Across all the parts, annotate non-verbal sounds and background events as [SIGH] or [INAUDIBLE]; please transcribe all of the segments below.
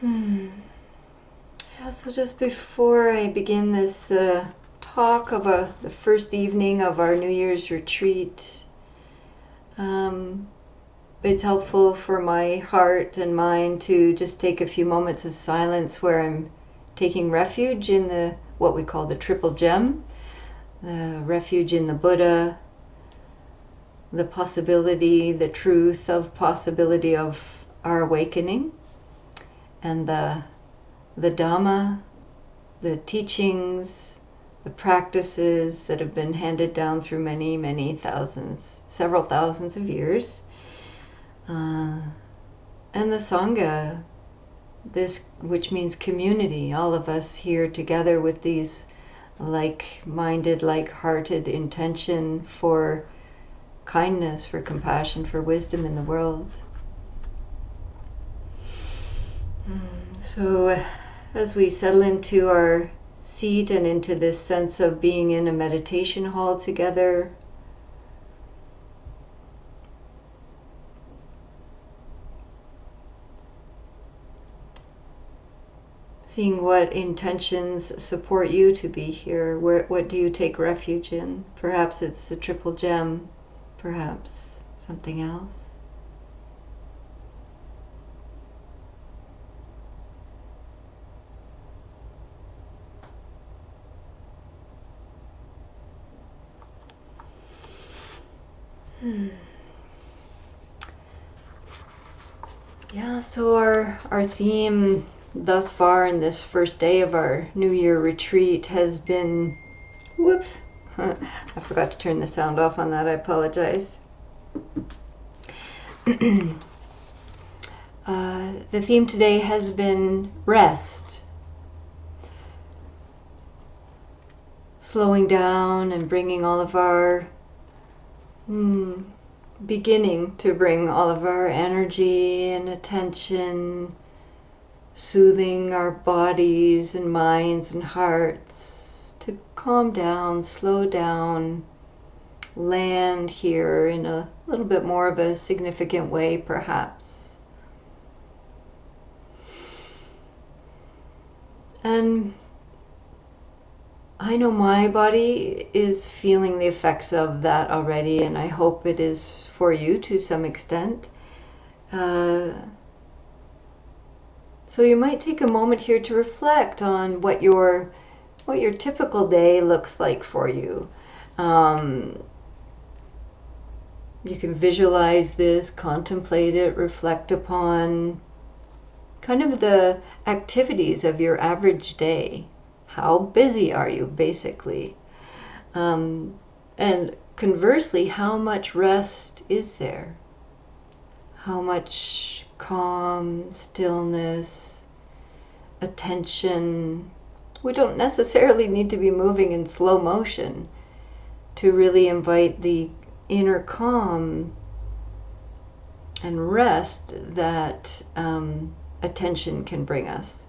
Hmm. Yeah, so just before I begin this uh, talk of uh, the first evening of our New Year's retreat, um, it's helpful for my heart and mind to just take a few moments of silence where I'm taking refuge in the what we call the triple gem, the refuge in the Buddha, the possibility, the truth of possibility of our awakening, and the the Dhamma, the teachings, the practices that have been handed down through many, many thousands, several thousands of years uh, and the Sangha, this which means community, all of us here together with these like-minded, like-hearted intention for kindness, for compassion, for wisdom in the world. Hmm, so, as we settle into our seat and into this sense of being in a meditation hall together, seeing what intentions support you to be here. Where, what do you take refuge in? Perhaps it's the triple gem, perhaps something else. Hmm. Yeah, so our our theme thus far in this first day of our New Year retreat has been. Whoops! [LAUGHS] I forgot to turn the sound off on that. I apologize. [CLEARS THROAT] uh, the theme today has been rest. Slowing down and bringing all of our. Hmm, beginning to bring all of our energy and attention soothing our bodies and minds and hearts to calm down, slow down, land here in a little bit more of a significant way, perhaps. And I know my body is feeling the effects of that already, and I hope it is for you to some extent. Uh, so you might take a moment here to reflect on what your what your typical day looks like for you. Um, you can visualize this, contemplate it, reflect upon kind of the activities of your average day. How busy are you, basically? Um, and conversely, how much rest is there? How much calm, stillness, attention. We don't necessarily need to be moving in slow motion to really invite the inner calm and rest that um, attention can bring us.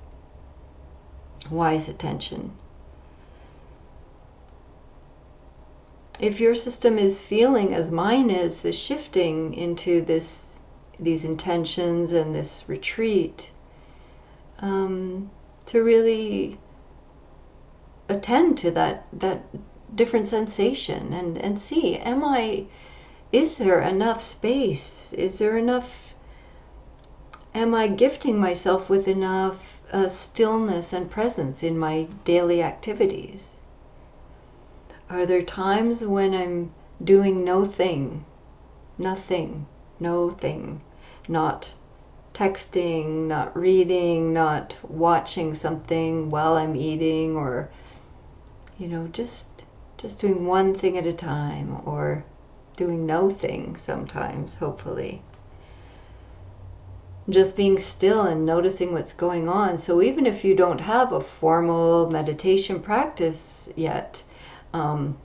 Wise attention. If your system is feeling as mine is, the shifting into this these intentions and this retreat, um, to really attend to that that different sensation and and see am I is there enough space is there enough am I gifting myself with enough uh, stillness and presence in my daily activities are there times when I'm doing no thing nothing no thing not texting, not reading, not watching something while I'm eating or you know, just just doing one thing at a time or doing no thing sometimes, hopefully. Just being still and noticing what's going on. So even if you don't have a formal meditation practice yet, um,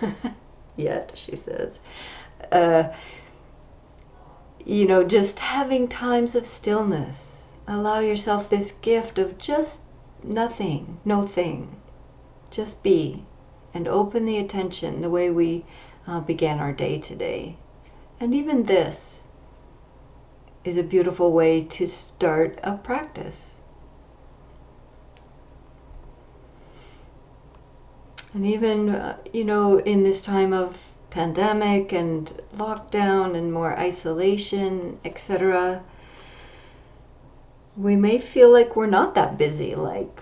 [LAUGHS] yet, she says, uh, you know, just having times of stillness. Allow yourself this gift of just nothing, no thing. Just be and open the attention the way we uh, began our day today. And even this is a beautiful way to start a practice. And even, uh, you know, in this time of pandemic and lockdown and more isolation, etc., we may feel like we're not that busy. Like,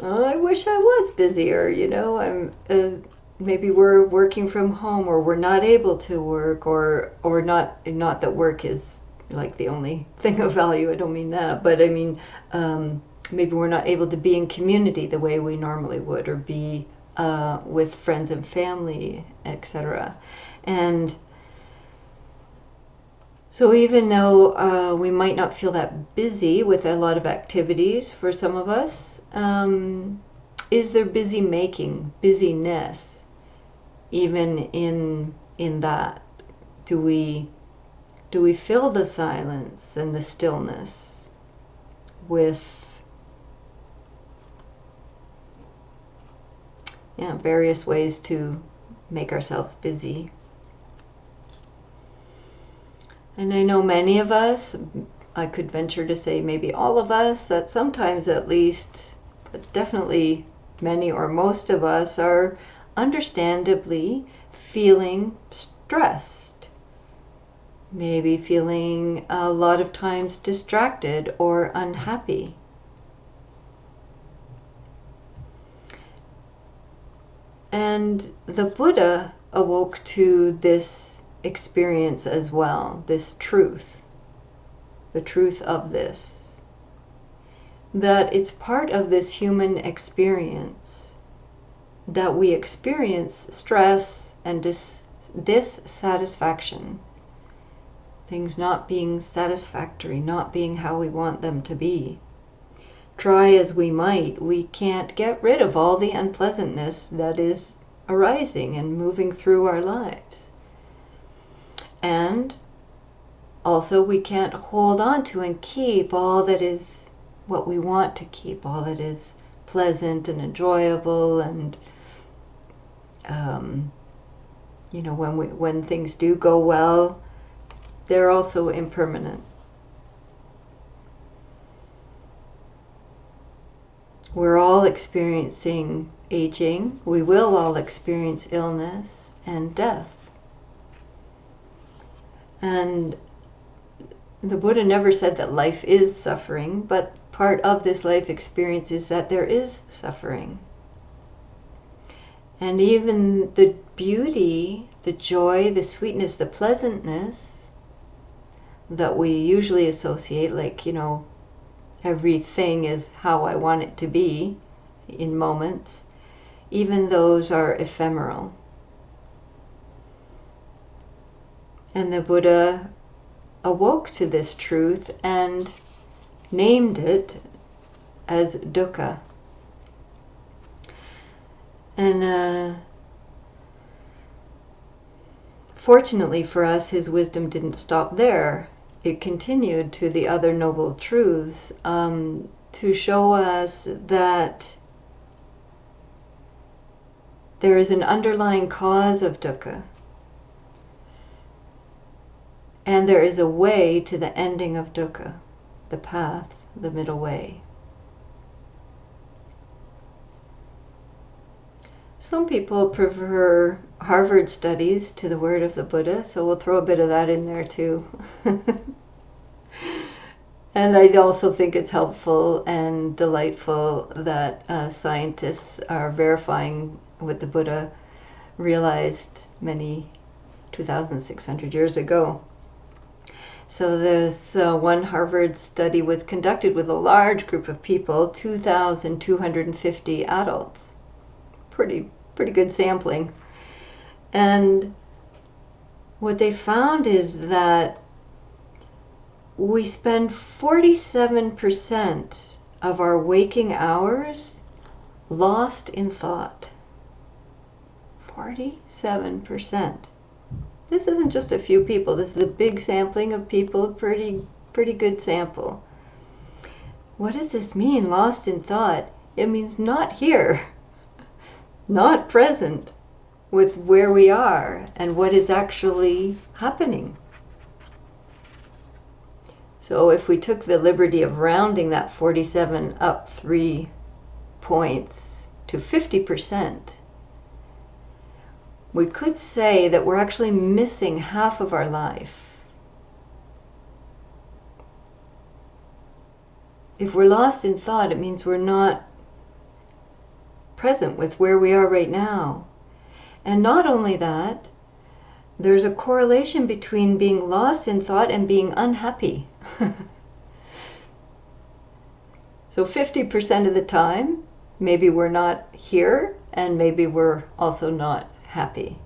oh, I wish I was busier, you know, I'm. Uh, maybe we're working from home or we're not able to work or or not not that work is like the only [LAUGHS] thing of value i don't mean that but i mean um, maybe we're not able to be in community the way we normally would or be uh, with friends and family etc and so even though uh, we might not feel that busy with a lot of activities for some of us um, is there busy making busyness even in in that? Do we do we fill the silence and the stillness with yeah, various ways to make ourselves busy. And I know many of us, I could venture to say maybe all of us, that sometimes at least, but definitely many or most of us are understandably feeling stressed, maybe feeling a lot of times distracted or unhappy. And the Buddha awoke to this experience as well, this truth, the truth of this, that it's part of this human experience that we experience stress and dis- dissatisfaction. Things not being satisfactory, not being how we want them to be. Try as we might, we can't get rid of all the unpleasantness that is arising and moving through our lives. And also, we can't hold on to and keep all that is what we want to keep, all that is pleasant and enjoyable and um, you know when we when things do go well they're also impermanent. We're all experiencing aging. We will all experience illness and death. And the Buddha never said that life is suffering, but part of this life experience is that there is suffering. And even the beauty, the joy, the sweetness, the pleasantness that we usually associate, like, you know, everything is how I want it to be in moments, even those are ephemeral. And the Buddha awoke to this truth and named it as dukkha. And uh, fortunately for us, his wisdom didn't stop there. It continued to the other noble truths um, to show us that there is an underlying cause of dukkha. And there is a way to the ending of dukkha, the path, the middle way. Some people prefer Harvard studies to the word of the Buddha, so we'll throw a bit of that in there too. [LAUGHS] and I also think it's helpful and delightful that uh, scientists are verifying what the Buddha realized many 2,600 years ago. So this uh, one Harvard study was conducted with a large group of people, 2,250 adults. Pretty pretty good sampling. And what they found is that we spend 47% of our waking hours lost in thought. 47%. This isn't just a few people. This is a big sampling of people, a pretty pretty good sample. What does this mean, lost in thought? It means not here [LAUGHS] not present with where we are and what is actually happening. So if we took the liberty of rounding that 47 up three points to 50%, we could say that we're actually missing half of our life. If we're lost in thought, it means we're not present with where we are right now. And not only that, there's a correlation between being lost in thought and being unhappy. [LAUGHS] so 50% of the time, maybe we're not here and maybe we're also not happy.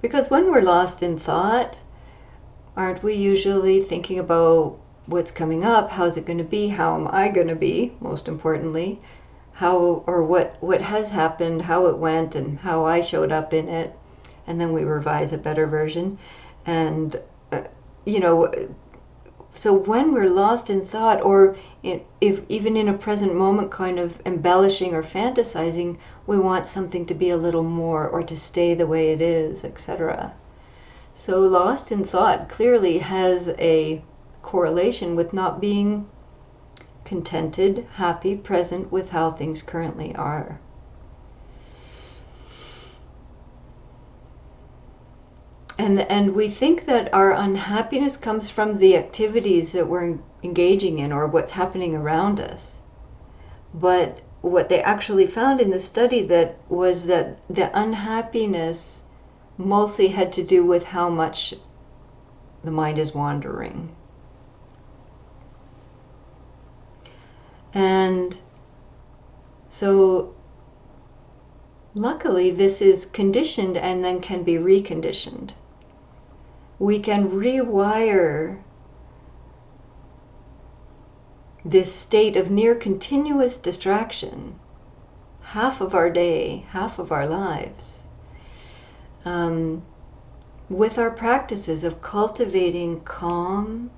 Because when we're lost in thought, aren't we usually thinking about what's coming up? How's it going to be? How am I going to be? Most importantly, how or what what has happened, how it went, and how I showed up in it, and then we revise a better version, and uh, you know so when we're lost in thought or in, if even in a present moment kind of embellishing or fantasizing we want something to be a little more or to stay the way it is etc so lost in thought clearly has a correlation with not being contented happy present with how things currently are. And and we think that our unhappiness comes from the activities that we're engaging in or what's happening around us. But what they actually found in the study that was that the unhappiness mostly had to do with how much the mind is wandering and so luckily this is conditioned and then can be reconditioned. We can rewire this state of near continuous distraction half of our day, half of our lives, um, with our practices of cultivating calm,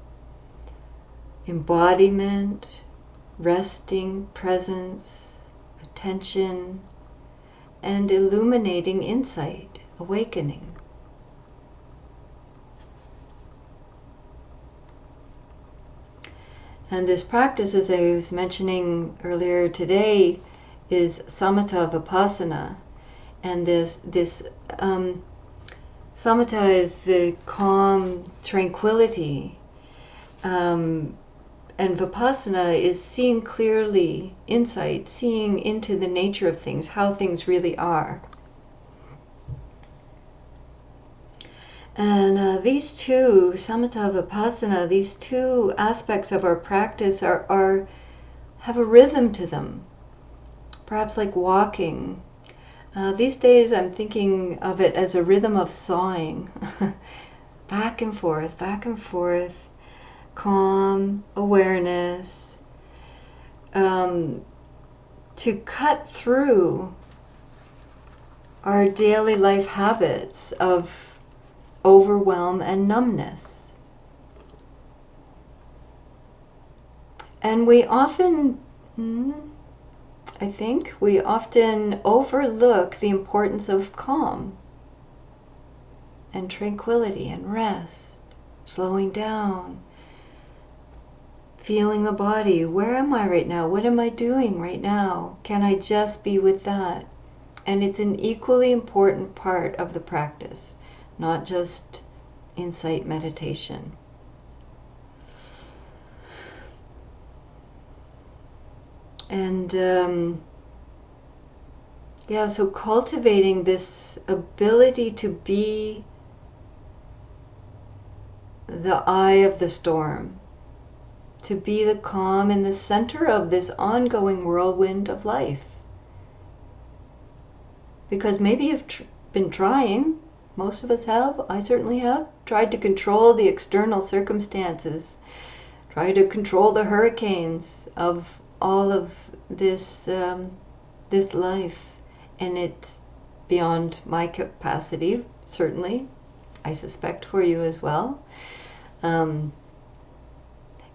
embodiment, resting presence, attention, and illuminating insight, awakening. And this practice, as I was mentioning earlier today, is samatha vipassana. And this, this um, samatha is the calm tranquility. Um, and vipassana is seeing clearly, insight, seeing into the nature of things, how things really are. And uh, these two, samatha vipassana, these two aspects of our practice are, are have a rhythm to them, perhaps like walking. Uh, these days, I'm thinking of it as a rhythm of sawing, [LAUGHS] back and forth, back and forth, calm awareness, um, to cut through our daily life habits of overwhelm, and numbness. And we often, hmm, I think, we often overlook the importance of calm and tranquility and rest, slowing down, feeling the body. Where am I right now? What am I doing right now? Can I just be with that? And it's an equally important part of the practice not just insight meditation. And um, yeah, so cultivating this ability to be the eye of the storm, to be the calm in the center of this ongoing whirlwind of life. Because maybe you've tr- been trying most of us have, I certainly have, tried to control the external circumstances, try to control the hurricanes of all of this um, this life, and it's beyond my capacity. Certainly, I suspect for you as well. Um,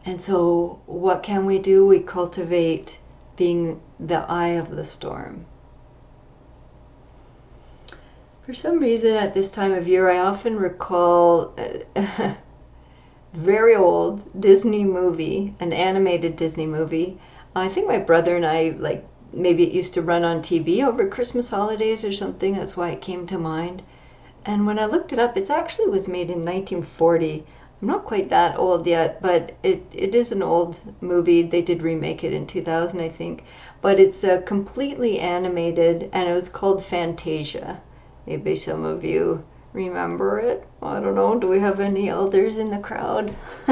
and so, what can we do? We cultivate being the eye of the storm. For some reason, at this time of year, I often recall a [LAUGHS] very old Disney movie, an animated Disney movie. I think my brother and I like maybe it used to run on TV over Christmas holidays or something. That's why it came to mind. And when I looked it up, it actually was made in 1940. I'm not quite that old yet, but it, it is an old movie. They did remake it in 2000, I think. But it's uh, completely animated, and it was called Fantasia. Maybe some of you remember it. I don't know. Do we have any elders in the crowd? [LAUGHS]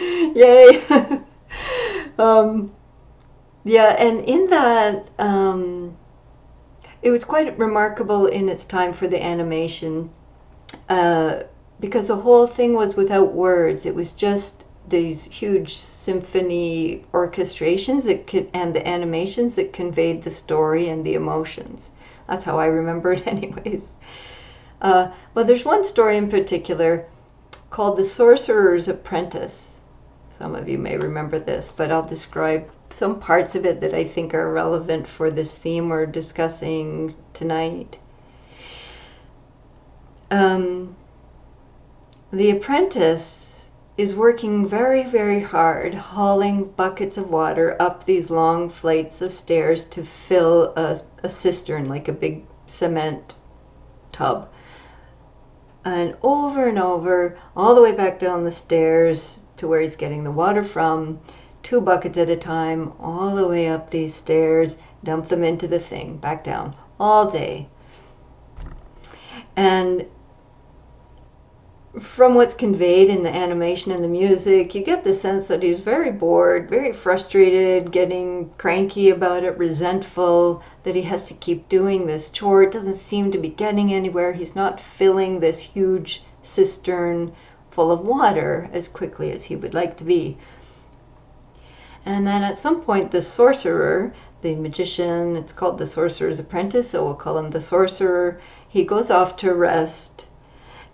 Yay! [LAUGHS] um, yeah, and in that, um, it was quite remarkable in its time for the animation uh, because the whole thing was without words. It was just these huge symphony orchestrations that could, and the animations that conveyed the story and the emotions. That's how I remember it, [LAUGHS] anyways. Uh, well, there's one story in particular called The Sorcerer's Apprentice. Some of you may remember this, but I'll describe some parts of it that I think are relevant for this theme we're discussing tonight. Um, the apprentice is working very, very hard, hauling buckets of water up these long flights of stairs to fill a, a cistern, like a big cement tub and over and over, all the way back down the stairs to where he's getting the water from, two buckets at a time, all the way up these stairs, dump them into the thing, back down, all day. And from what's conveyed in the animation and the music, you get the sense that he's very bored, very frustrated, getting cranky about it, resentful that he has to keep doing this chore. It doesn't seem to be getting anywhere. He's not filling this huge cistern full of water as quickly as he would like to be. And then at some point, the sorcerer, the magician, it's called the sorcerer's apprentice, so we'll call him the sorcerer, he goes off to rest.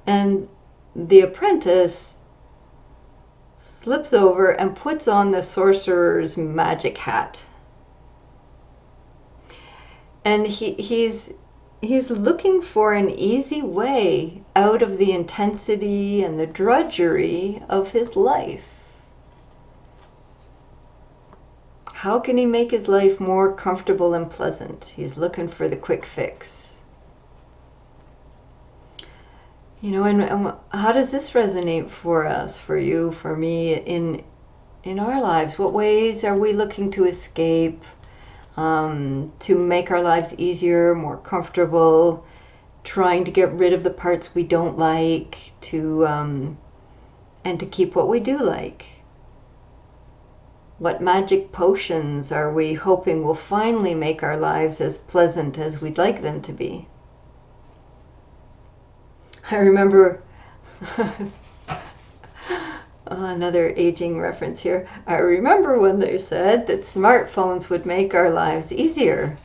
And the apprentice slips over and puts on the sorcerer's magic hat. And he, he's he's looking for an easy way out of the intensity and the drudgery of his life. How can he make his life more comfortable and pleasant? He's looking for the quick fix. You know, and, and how does this resonate for us, for you, for me, in in our lives? What ways are we looking to escape, um, to make our lives easier, more comfortable, trying to get rid of the parts we don't like, to um, and to keep what we do like? What magic potions are we hoping will finally make our lives as pleasant as we'd like them to be? I remember [LAUGHS] another aging reference here. I remember when they said that smartphones would make our lives easier.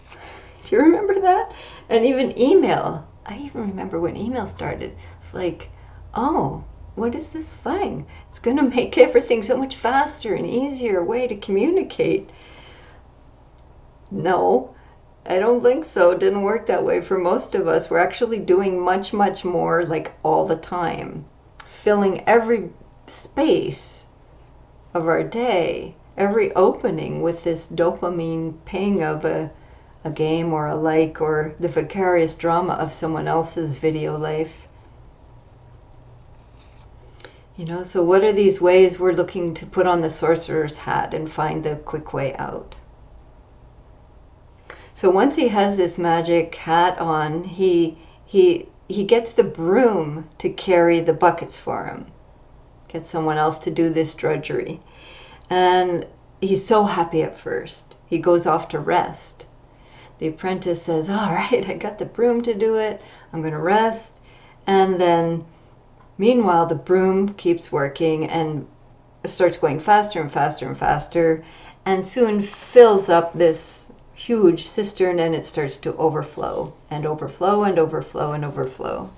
Do you remember that? And even email. I even remember when email started. It's like, oh, what is this thing? It's going to make everything so much faster and easier way to communicate. No, I don't think so. It didn't work that way for most of us. We're actually doing much, much more like all the time, filling every space of our day, every opening with this dopamine ping of a, a game or a like or the vicarious drama of someone else's video life. You know, so what are these ways we're looking to put on the sorcerer's hat and find the quick way out? So once he has this magic hat on, he he he gets the broom to carry the buckets for him. Get someone else to do this drudgery. And he's so happy at first. He goes off to rest. The apprentice says, All right, [LAUGHS] I got the broom to do it. I'm going to rest. And then, meanwhile, the broom keeps working and starts going faster and faster and faster and soon fills up this huge cistern and it starts to overflow and overflow and overflow and overflow.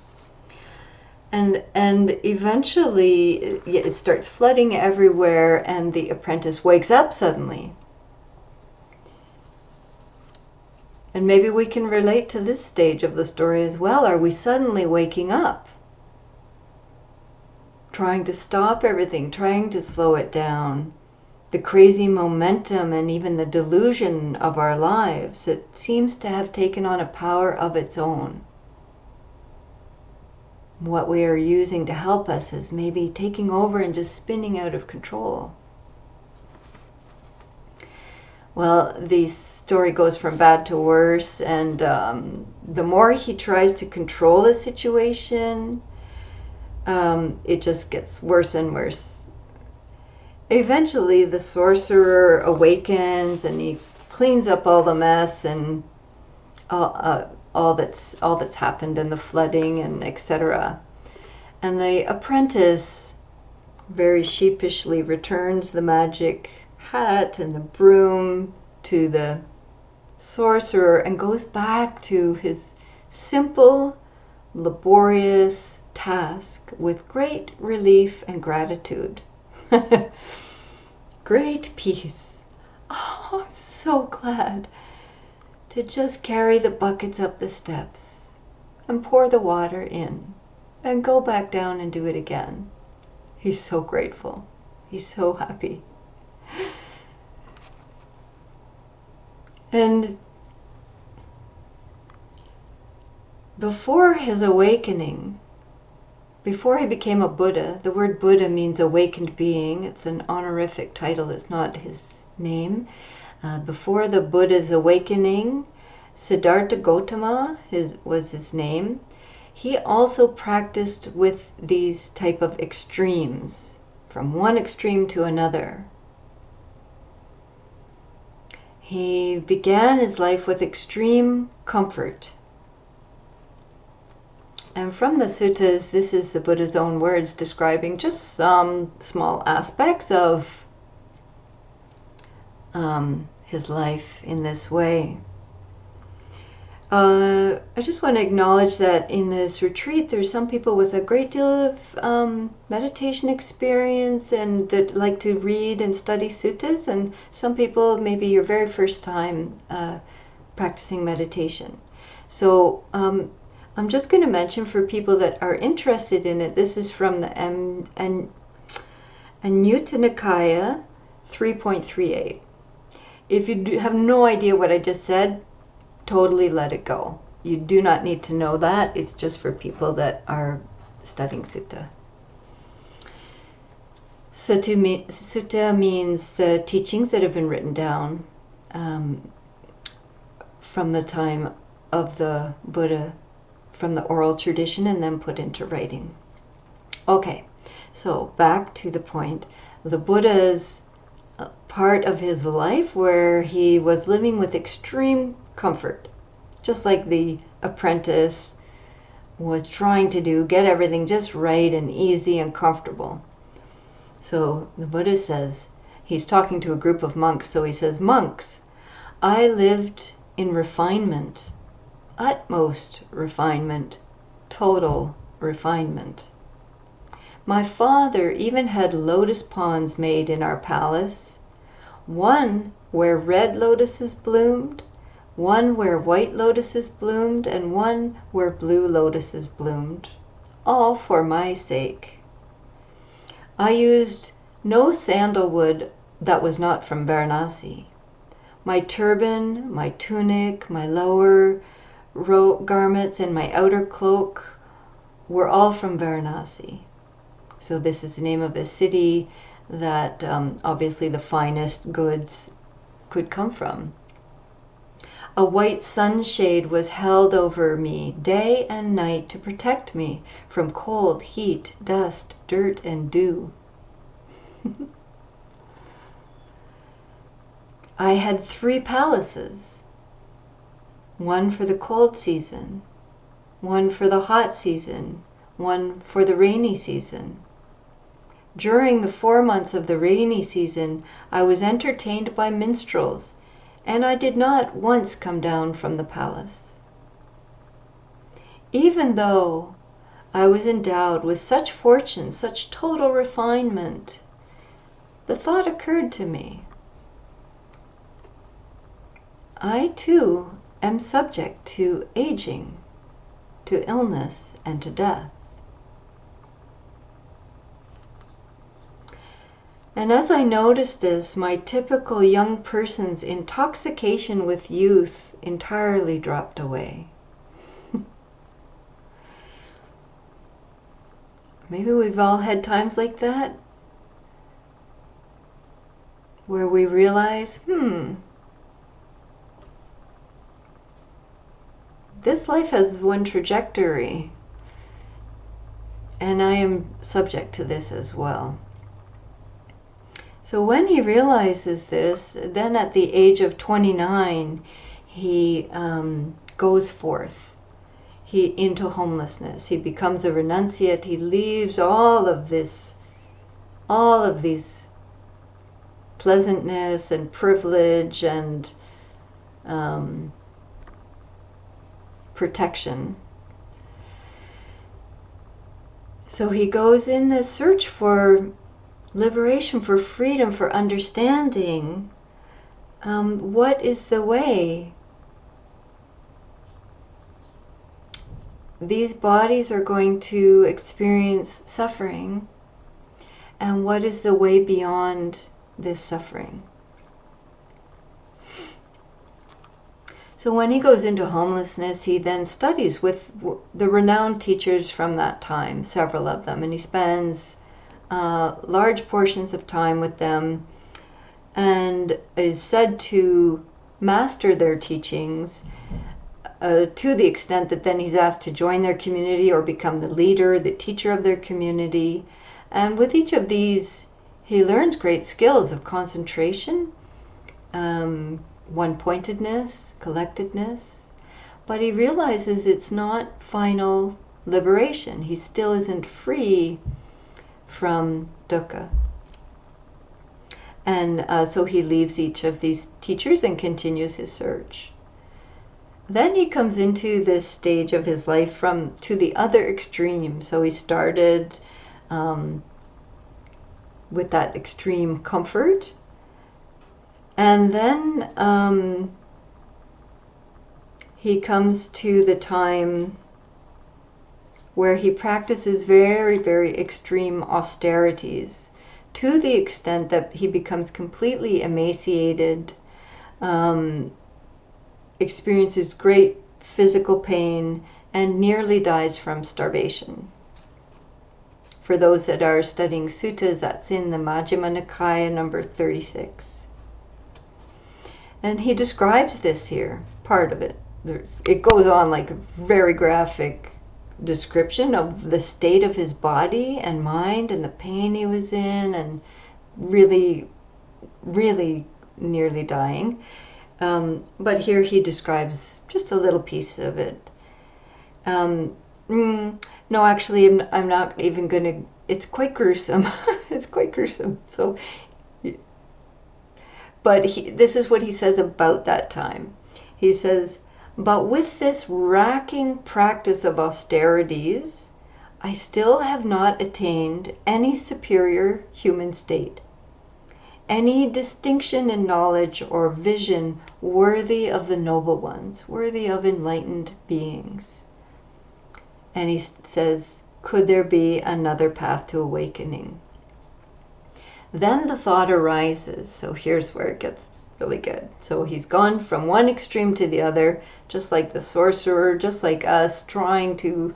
And, and eventually it starts flooding everywhere and the apprentice wakes up suddenly. And maybe we can relate to this stage of the story as well. Are we suddenly waking up? Trying to stop everything, trying to slow it down, the crazy momentum and even the delusion of our lives, it seems to have taken on a power of its own. What we are using to help us is maybe taking over and just spinning out of control. Well, the story goes from bad to worse, and um, the more he tries to control the situation, um, it just gets worse and worse eventually the sorcerer awakens and he cleans up all the mess and all, uh, all that's all that's happened and the flooding and etc. And the apprentice very sheepishly returns the magic hat and the broom to the sorcerer and goes back to his simple, laborious task with great relief and gratitude. [LAUGHS] Great peace. Oh, so glad to just carry the buckets up the steps and pour the water in and go back down and do it again. He's so grateful. He's so happy. And before his awakening, before he became a Buddha, the word Buddha means awakened being. It's an honorific title, it's not his name. Uh, before the Buddha's awakening, Siddhartha Gautama his, was his name. He also practiced with these type of extremes, from one extreme to another. He began his life with extreme comfort and from the suttas, this is the Buddha's own words describing just some small aspects of um, his life in this way. Uh, I just want to acknowledge that in this retreat, there's some people with a great deal of um, meditation experience and that like to read and study suttas, and some people maybe your very first time uh, practicing meditation. So um, I'm just going to mention for people that are interested in it, this is from the M- An- Anguttara Nikaya 3.38. If you have no idea what I just said, totally let it go. You do not need to know that. It's just for people that are studying sutta. Sutta, means the teachings that have been written down um, from the time of the Buddha from the oral tradition and then put into writing. Okay, so back to the point. The Buddha's uh, part of his life where he was living with extreme comfort, just like the apprentice was trying to do, get everything just right and easy and comfortable. So the Buddha says, he's talking to a group of monks, so he says, Monks, I lived in refinement utmost refinement, total refinement. My father even had lotus ponds made in our palace, one where red lotuses bloomed, one where white lotuses bloomed, and one where blue lotuses bloomed, all for my sake. I used no sandalwood that was not from Varanasi. My turban, my tunic, my lower, garments and my outer cloak were all from Varanasi. So this is the name of a city that um, obviously the finest goods could come from. A white sunshade was held over me day and night to protect me from cold, heat, dust, dirt, and dew. [LAUGHS] I had three palaces one for the cold season, one for the hot season, one for the rainy season. During the four months of the rainy season, I was entertained by minstrels, and I did not once come down from the palace. Even though I was endowed with such fortune, such total refinement, the thought occurred to me I too am subject to aging, to illness, and to death. And as I noticed this, my typical young person's intoxication with youth entirely dropped away. [LAUGHS] Maybe we've all had times like that where we realize, hmm, this life has one trajectory, and I am subject to this as well. So when he realizes this, then at the age of 29, he um, goes forth he into homelessness. He becomes a renunciate. He leaves all of this, all of these pleasantness and privilege and um, protection. So he goes in the search for liberation, for freedom, for understanding. Um, what is the way? These bodies are going to experience suffering. And what is the way beyond this suffering? So when he goes into homelessness, he then studies with the renowned teachers from that time, several of them, and he spends uh, large portions of time with them and is said to master their teachings uh, to the extent that then he's asked to join their community or become the leader, the teacher of their community. And with each of these, he learns great skills of concentration, um, one pointedness, collectedness, but he realizes it's not final liberation. He still isn't free from dukkha. And uh, so he leaves each of these teachers and continues his search. Then he comes into this stage of his life from to the other extreme. So he started um, with that extreme comfort, and then um, he comes to the time where he practices very, very extreme austerities to the extent that he becomes completely emaciated, um, experiences great physical pain, and nearly dies from starvation. For those that are studying suttas, that's in the Majjhima Nikaya number 36. And he describes this here, part of it. There's, it goes on like a very graphic description of the state of his body and mind and the pain he was in and really, really nearly dying. Um, but here he describes just a little piece of it. Um, mm, no, actually, I'm, I'm not even to. It's quite gruesome. [LAUGHS] it's quite gruesome. So, but he, this is what he says about that time. He says, but with this racking practice of austerities, I still have not attained any superior human state, any distinction in knowledge or vision worthy of the noble ones, worthy of enlightened beings. And he says, Could there be another path to awakening? Then the thought arises. So here's where it gets really good. So he's gone from one extreme to the other, just like the sorcerer, just like us, trying to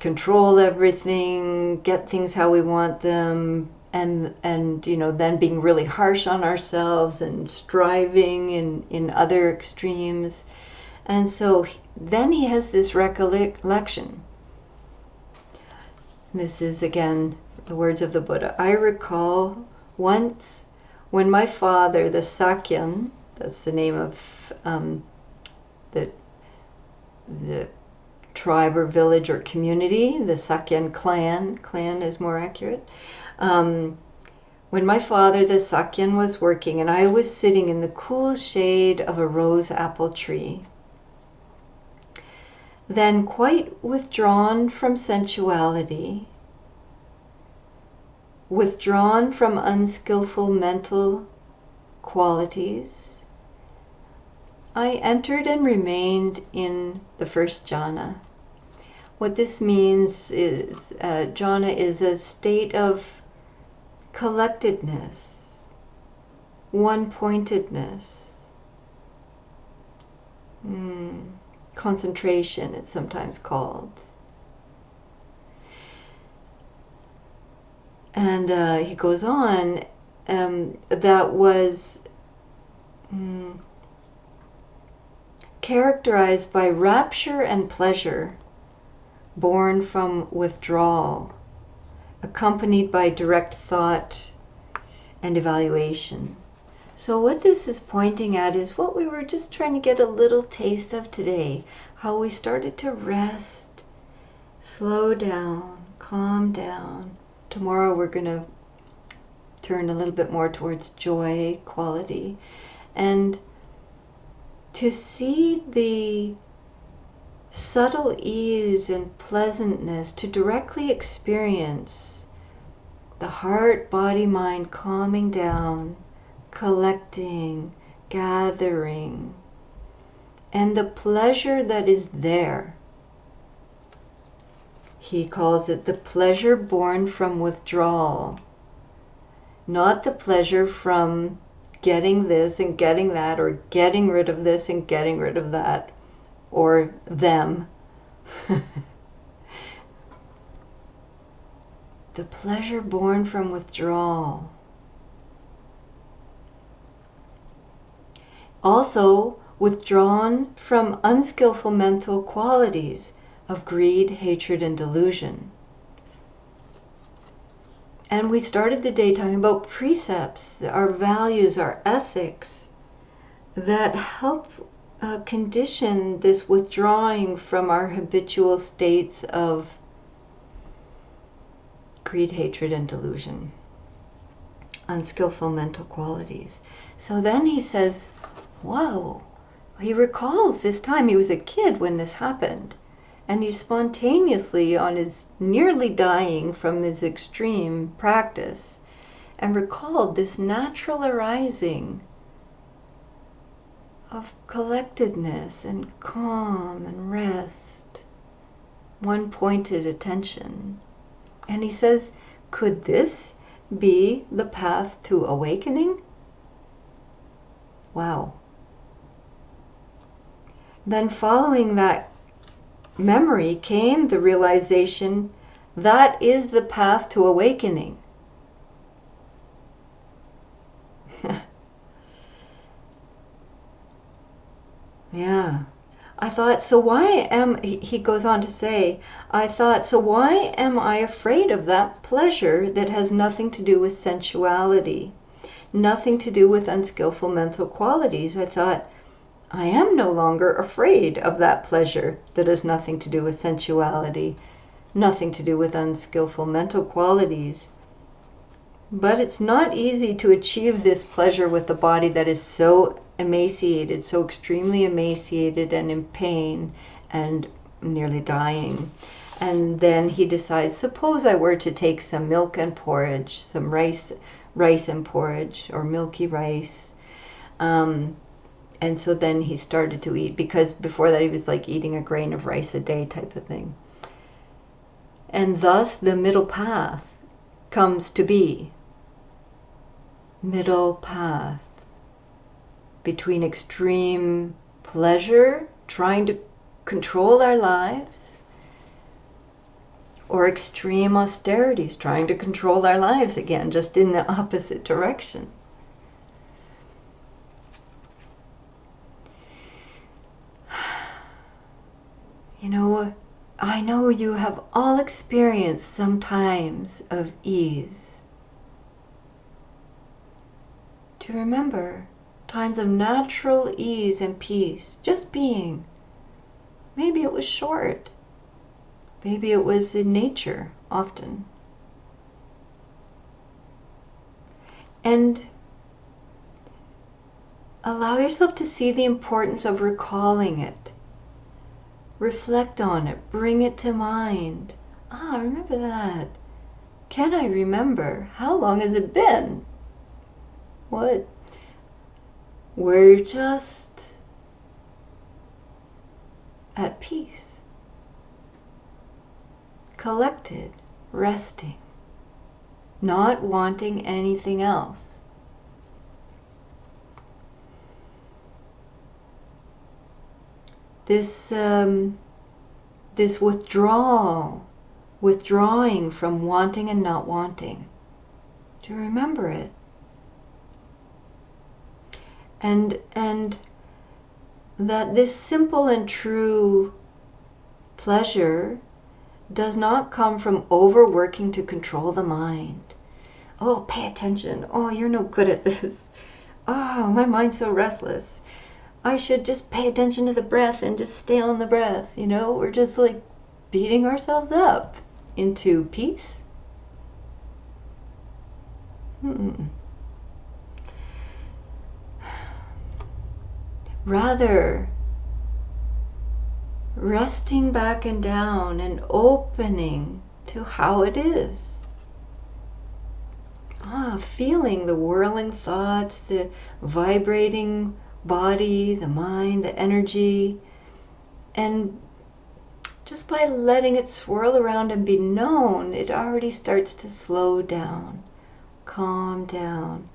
control everything, get things how we want them, and and you know then being really harsh on ourselves and striving in in other extremes. And so then he has this recollection. This is again the words of the Buddha. I recall once when my father, the Sakyan, that's the name of um, the the tribe or village or community, the Sakyan clan, clan is more accurate. Um, when my father, the Sakyan, was working and I was sitting in the cool shade of a rose apple tree, then quite withdrawn from sensuality, withdrawn from unskillful mental qualities, I entered and remained in the first jhana. What this means is uh, jhana is a state of collectedness, one pointedness, mm, concentration, it's sometimes called. And uh, he goes on, um, that was mm, characterized by rapture and pleasure, born from withdrawal, accompanied by direct thought and evaluation. So, what this is pointing at is what we were just trying to get a little taste of today how we started to rest, slow down, calm down. Tomorrow, we're going to turn a little bit more towards joy quality and to see the subtle ease and pleasantness to directly experience the heart, body, mind calming down, collecting, gathering, and the pleasure that is there. He calls it the pleasure born from withdrawal, not the pleasure from getting this and getting that, or getting rid of this and getting rid of that, or them. [LAUGHS] the pleasure born from withdrawal. Also, withdrawn from unskillful mental qualities of greed, hatred, and delusion. And we started the day talking about precepts, our values, our ethics that help uh, condition this withdrawing from our habitual states of greed, hatred, and delusion, unskillful mental qualities. So then he says, Whoa, he recalls this time he was a kid when this happened and he spontaneously, on his nearly dying from his extreme practice, and recalled this natural arising of collectedness and calm and rest, one pointed attention. And he says, could this be the path to awakening? Wow. Then, following that memory came the realization that is the path to awakening. [LAUGHS] yeah. I thought, so why am, he goes on to say, I thought, so why am I afraid of that pleasure that has nothing to do with sensuality, nothing to do with unskillful mental qualities? I thought, I am no longer afraid of that pleasure that has nothing to do with sensuality, nothing to do with unskillful mental qualities. But it's not easy to achieve this pleasure with a body that is so emaciated, so extremely emaciated and in pain and nearly dying. And then he decides, suppose I were to take some milk and porridge, some rice, rice and porridge, or milky rice. Um, and so then he started to eat because before that he was like eating a grain of rice a day type of thing. And thus the middle path comes to be. Middle path between extreme pleasure, trying to control our lives, or extreme austerities, trying to control our lives again, just in the opposite direction. You know, I know you have all experienced some times of ease. To remember times of natural ease and peace, just being? Maybe it was short. Maybe it was in nature often. And allow yourself to see the importance of recalling it Reflect on it, bring it to mind. Ah, remember that. Can I remember? How long has it been? What? We're just at peace, collected, resting. not wanting anything else. This um, this withdrawal, withdrawing from wanting and not wanting. To remember it? And and that this simple and true pleasure does not come from overworking to control the mind. Oh, pay attention. Oh, you're no good at this. Oh, my mind's so restless. I should just pay attention to the breath and just stay on the breath. You know, we're just like beating ourselves up into peace. Hmm. Rather, resting back and down and opening to how it is. Ah, feeling the whirling thoughts, the vibrating body, the mind, the energy, and just by letting it swirl around and be known, it already starts to slow down, calm down.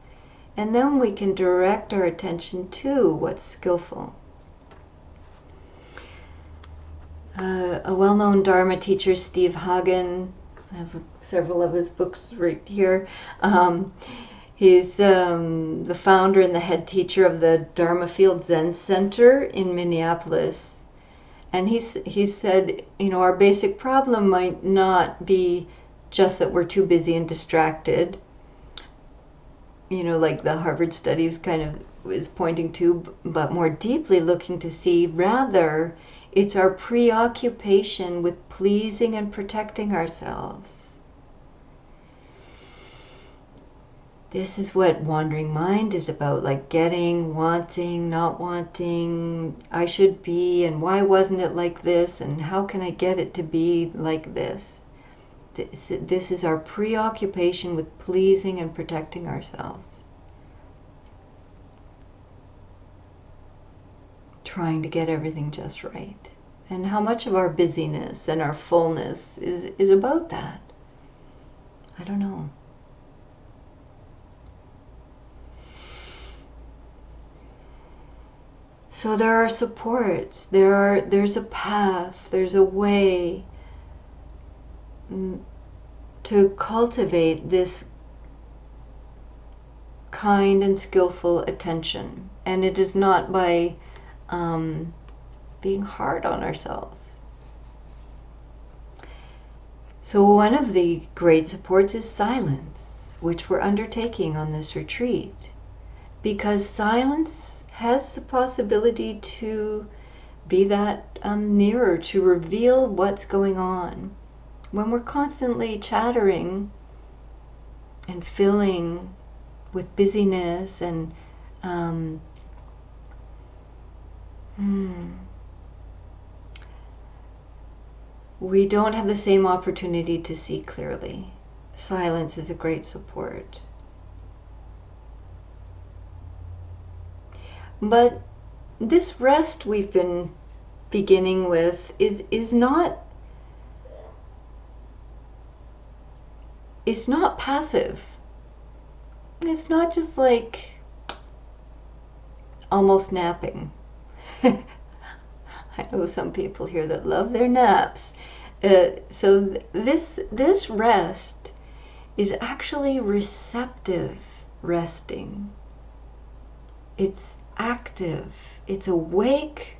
And then we can direct our attention to what's skillful. Uh, a well known Dharma teacher, Steve Hagen, I have several of his books right here. Um, he's um, the founder and the head teacher of the Dharma Field Zen Center in Minneapolis. And he's, he said, you know, our basic problem might not be just that we're too busy and distracted, you know, like the Harvard studies kind of is pointing to, but more deeply looking to see rather it's our preoccupation with pleasing and protecting ourselves. This is what wandering mind is about like getting, wanting, not wanting, I should be, and why wasn't it like this, and how can I get it to be like this? This, is our preoccupation with pleasing and protecting ourselves. trying to get everything just right. And how much of our busyness and our fullness is, is about that? I don't know. So there are supports, there are there's a path, there's a way to cultivate this kind and skillful attention. And it is not by um, being hard on ourselves. So, one of the great supports is silence, which we're undertaking on this retreat, because silence has the possibility to be that um, nearer, to reveal what's going on. When we're constantly chattering and filling with busyness and um, Hmm. We don't have the same opportunity to see clearly. Silence is a great support. But this rest we've been beginning with is is not it's not passive. It's not just like almost napping. [LAUGHS] I know some people here that love their naps. Uh, so th- this this rest is actually receptive resting. It's active. It's awake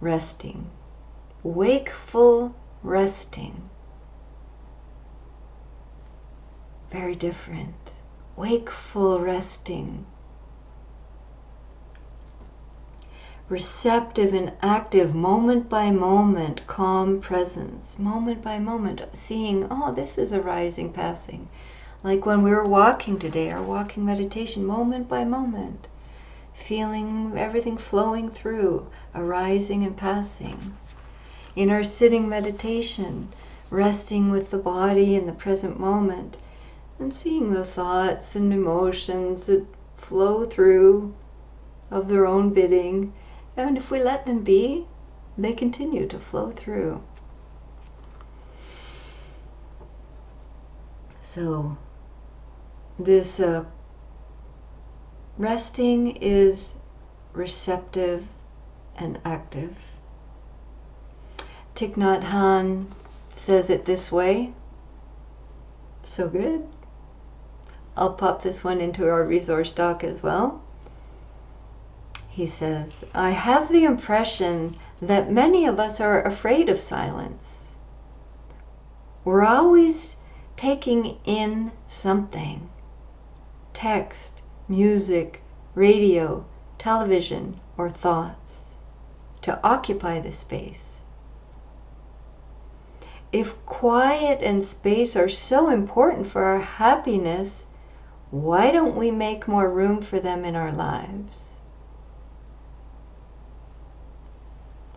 resting. Wakeful resting. Very different. Wakeful resting receptive and active, moment by moment, calm presence, moment by moment, seeing, oh, this is arising, passing. Like when we were walking today, our walking meditation, moment by moment, feeling everything flowing through, arising and passing. In our sitting meditation, resting with the body in the present moment, and seeing the thoughts and emotions that flow through of their own bidding and if we let them be, they continue to flow through. So, this uh, resting is receptive and active. Thich Nhat Hanh says it this way. So good. I'll pop this one into our resource doc as well. He says, I have the impression that many of us are afraid of silence. We're always taking in something text, music, radio, television, or thoughts to occupy the space. If quiet and space are so important for our happiness, why don't we make more room for them in our lives?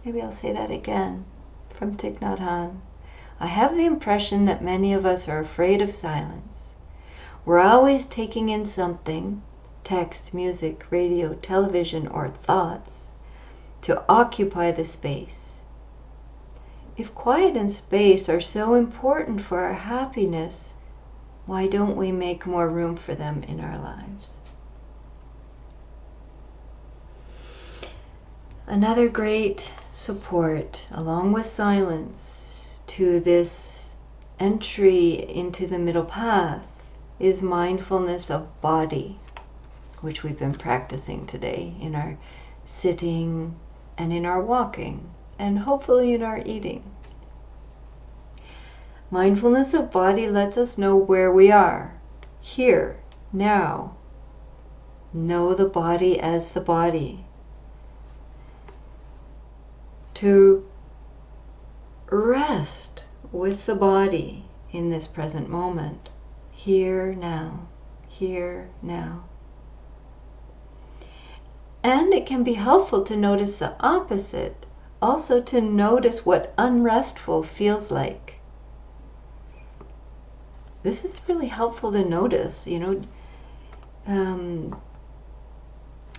Maybe I'll say that again from Thich Nhat Hanh. I have the impression that many of us are afraid of silence. We're always taking in something text, music, radio, television, or thoughts to occupy the space. If quiet and space are so important for our happiness, why don't we make more room for them in our lives? Another great support, along with silence, to this entry into the middle path is mindfulness of body, which we've been practicing today in our sitting and in our walking, and hopefully in our eating. Mindfulness of body lets us know where we are, here, now. Know the body as the body to rest with the body in this present moment, here now, here now. And it can be helpful to notice the opposite, also to notice what unrestful feels like. This is really helpful to notice, you know. Um,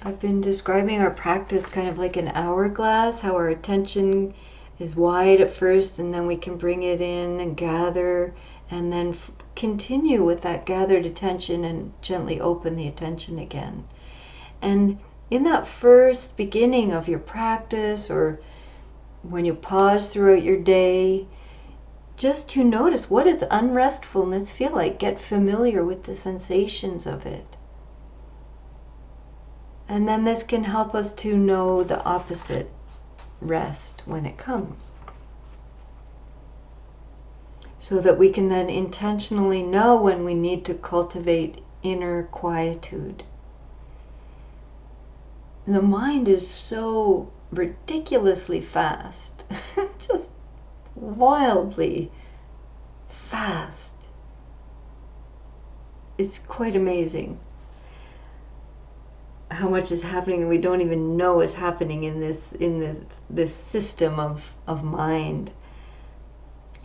I've been describing our practice kind of like an hourglass, how our attention is wide at first and then we can bring it in and gather and then f- continue with that gathered attention and gently open the attention again. And in that first beginning of your practice or when you pause throughout your day, just to notice what does unrestfulness feel like? Get familiar with the sensations of it. And then this can help us to know the opposite rest when it comes. So that we can then intentionally know when we need to cultivate inner quietude. The mind is so ridiculously fast, [LAUGHS] just wildly fast. It's quite amazing how much is happening that we don't even know is happening in this in this this system of of mind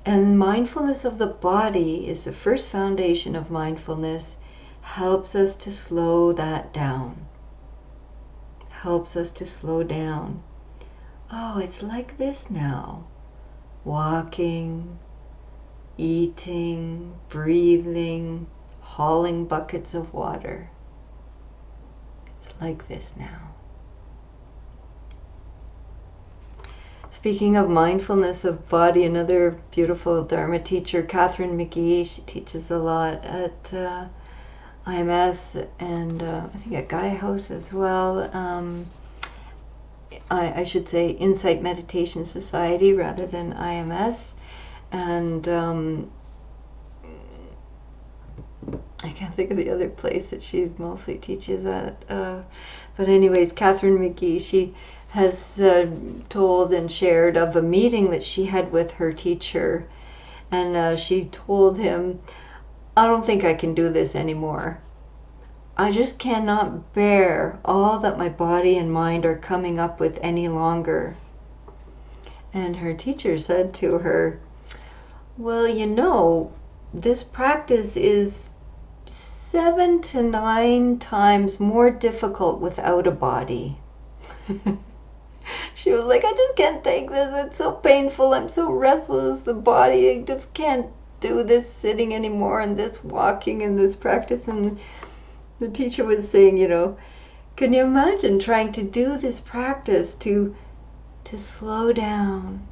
and mindfulness of the body is the first foundation of mindfulness helps us to slow that down helps us to slow down. Oh it's like this now. Walking eating breathing hauling buckets of water. It's like this now. Speaking of mindfulness of body, another beautiful Dharma teacher, Catherine McGee, she teaches a lot at uh, IMS and uh, I think at Gaia House as well. Um, I, I, should say Insight Meditation Society rather than IMS. And um, I can't think of the other place that she mostly teaches at. Uh, but anyways, Catherine McGee, she has uh, told and shared of a meeting that she had with her teacher, and uh, she told him, "I don't think I can do this anymore. I just cannot bear all that my body and mind are coming up with any longer." And her teacher said to her, "Well, you know." This practice is seven to nine times more difficult without a body. [LAUGHS] she was like, I just can't take this. It's so painful. I'm so restless. The body I just can't do this sitting anymore and this walking and this practice. And the teacher was saying, you know, can you imagine trying to do this practice to to slow down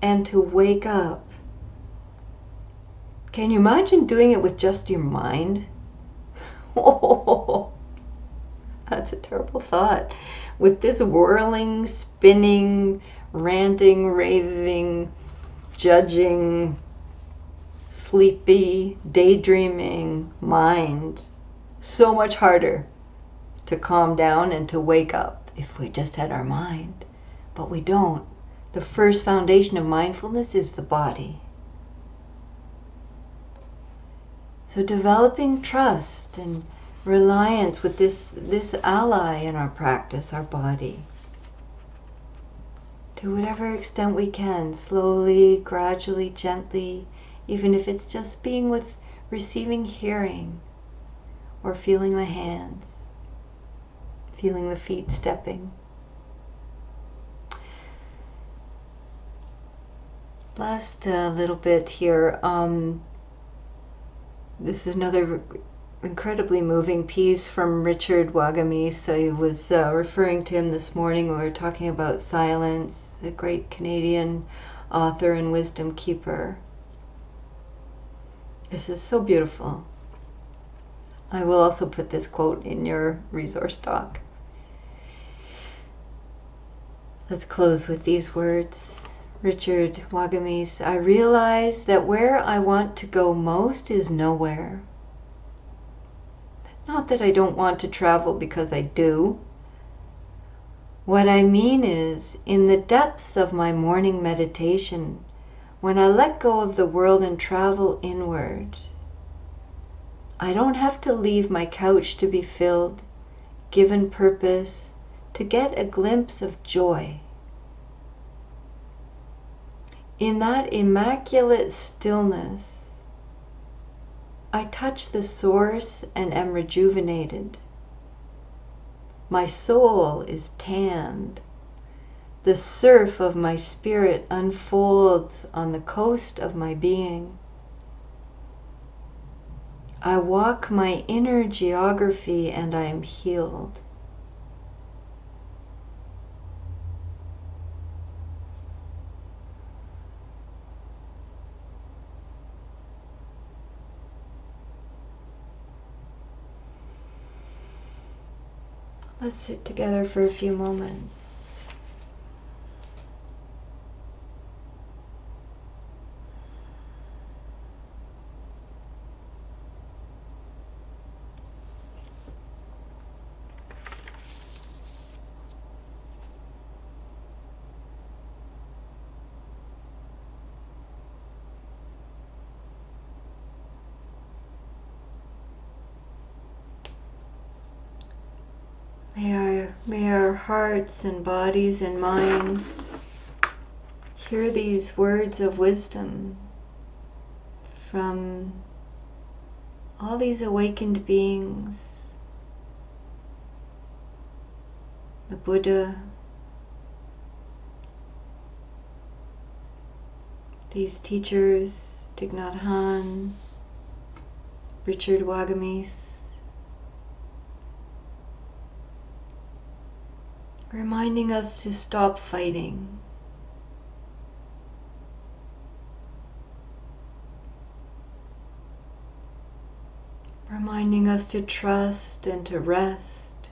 and to wake up? Can you imagine doing it with just your mind? Oh, [LAUGHS] that's a terrible thought. With this whirling, spinning, ranting, raving, judging, sleepy, daydreaming mind, so much harder to calm down and to wake up if we just had our mind. But we don't. The first foundation of mindfulness is the body. So developing trust and reliance with this, this ally in our practice, our body. To whatever extent we can, slowly, gradually, gently, even if it's just being with receiving hearing or feeling the hands, feeling the feet stepping. Last uh, little bit here. Um, this is another incredibly moving piece from Richard Wagamese. I was uh, referring to him this morning. We were talking about silence, a great Canadian author and wisdom keeper. This is so beautiful. I will also put this quote in your resource doc. Let's close with these words. Richard Wagamese, I realize that where I want to go most is nowhere. Not that I don't want to travel because I do. What I mean is, in the depths of my morning meditation, when I let go of the world and travel inward, I don't have to leave my couch to be filled, given purpose, to get a glimpse of joy. In that immaculate stillness, I touch the source and am rejuvenated. My soul is tanned. The surf of my spirit unfolds on the coast of my being. I walk my inner geography and I am healed. Let's sit together for a few moments. May our, may our hearts and bodies and minds. Hear these words of wisdom from all these awakened beings. The Buddha, these teachers, Thich Richard Wagamese, reminding us to stop fighting. Reminding us to trust and to rest.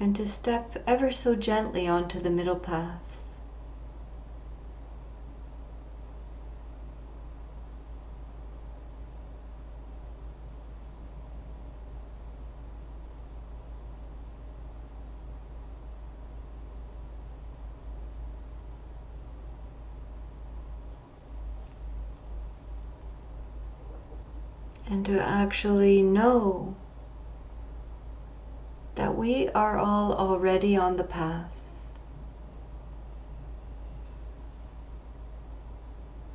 And to step ever so gently onto the middle path. Actually know that we are all already on the path.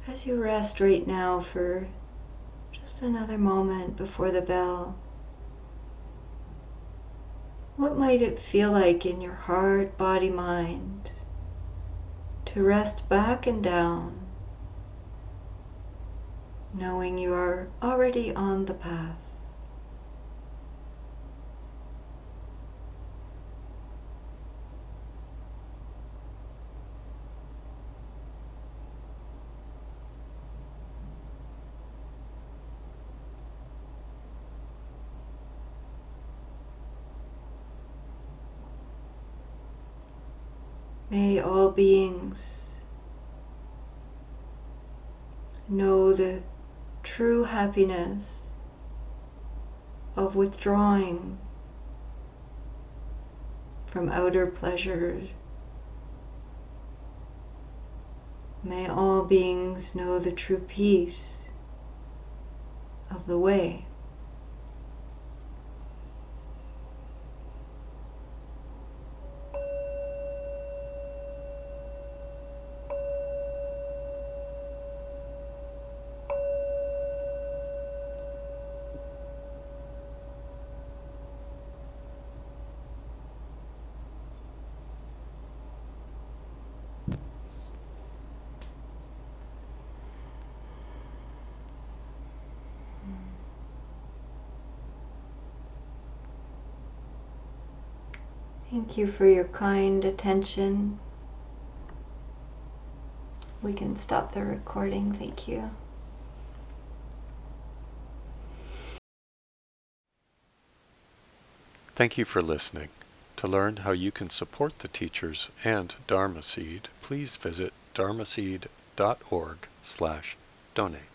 As you rest right now for just another moment before the bell, what might it feel like in your heart, body, mind to rest back and down, knowing you are already on the path. May all beings know the true happiness of withdrawing from outer pleasures. May all beings know the true peace of the way. Thank you for your kind attention. We can stop the recording. Thank you. Thank you for listening. To learn how you can support the teachers and Dharma Seed, please visit dharmaseed.org slash donate.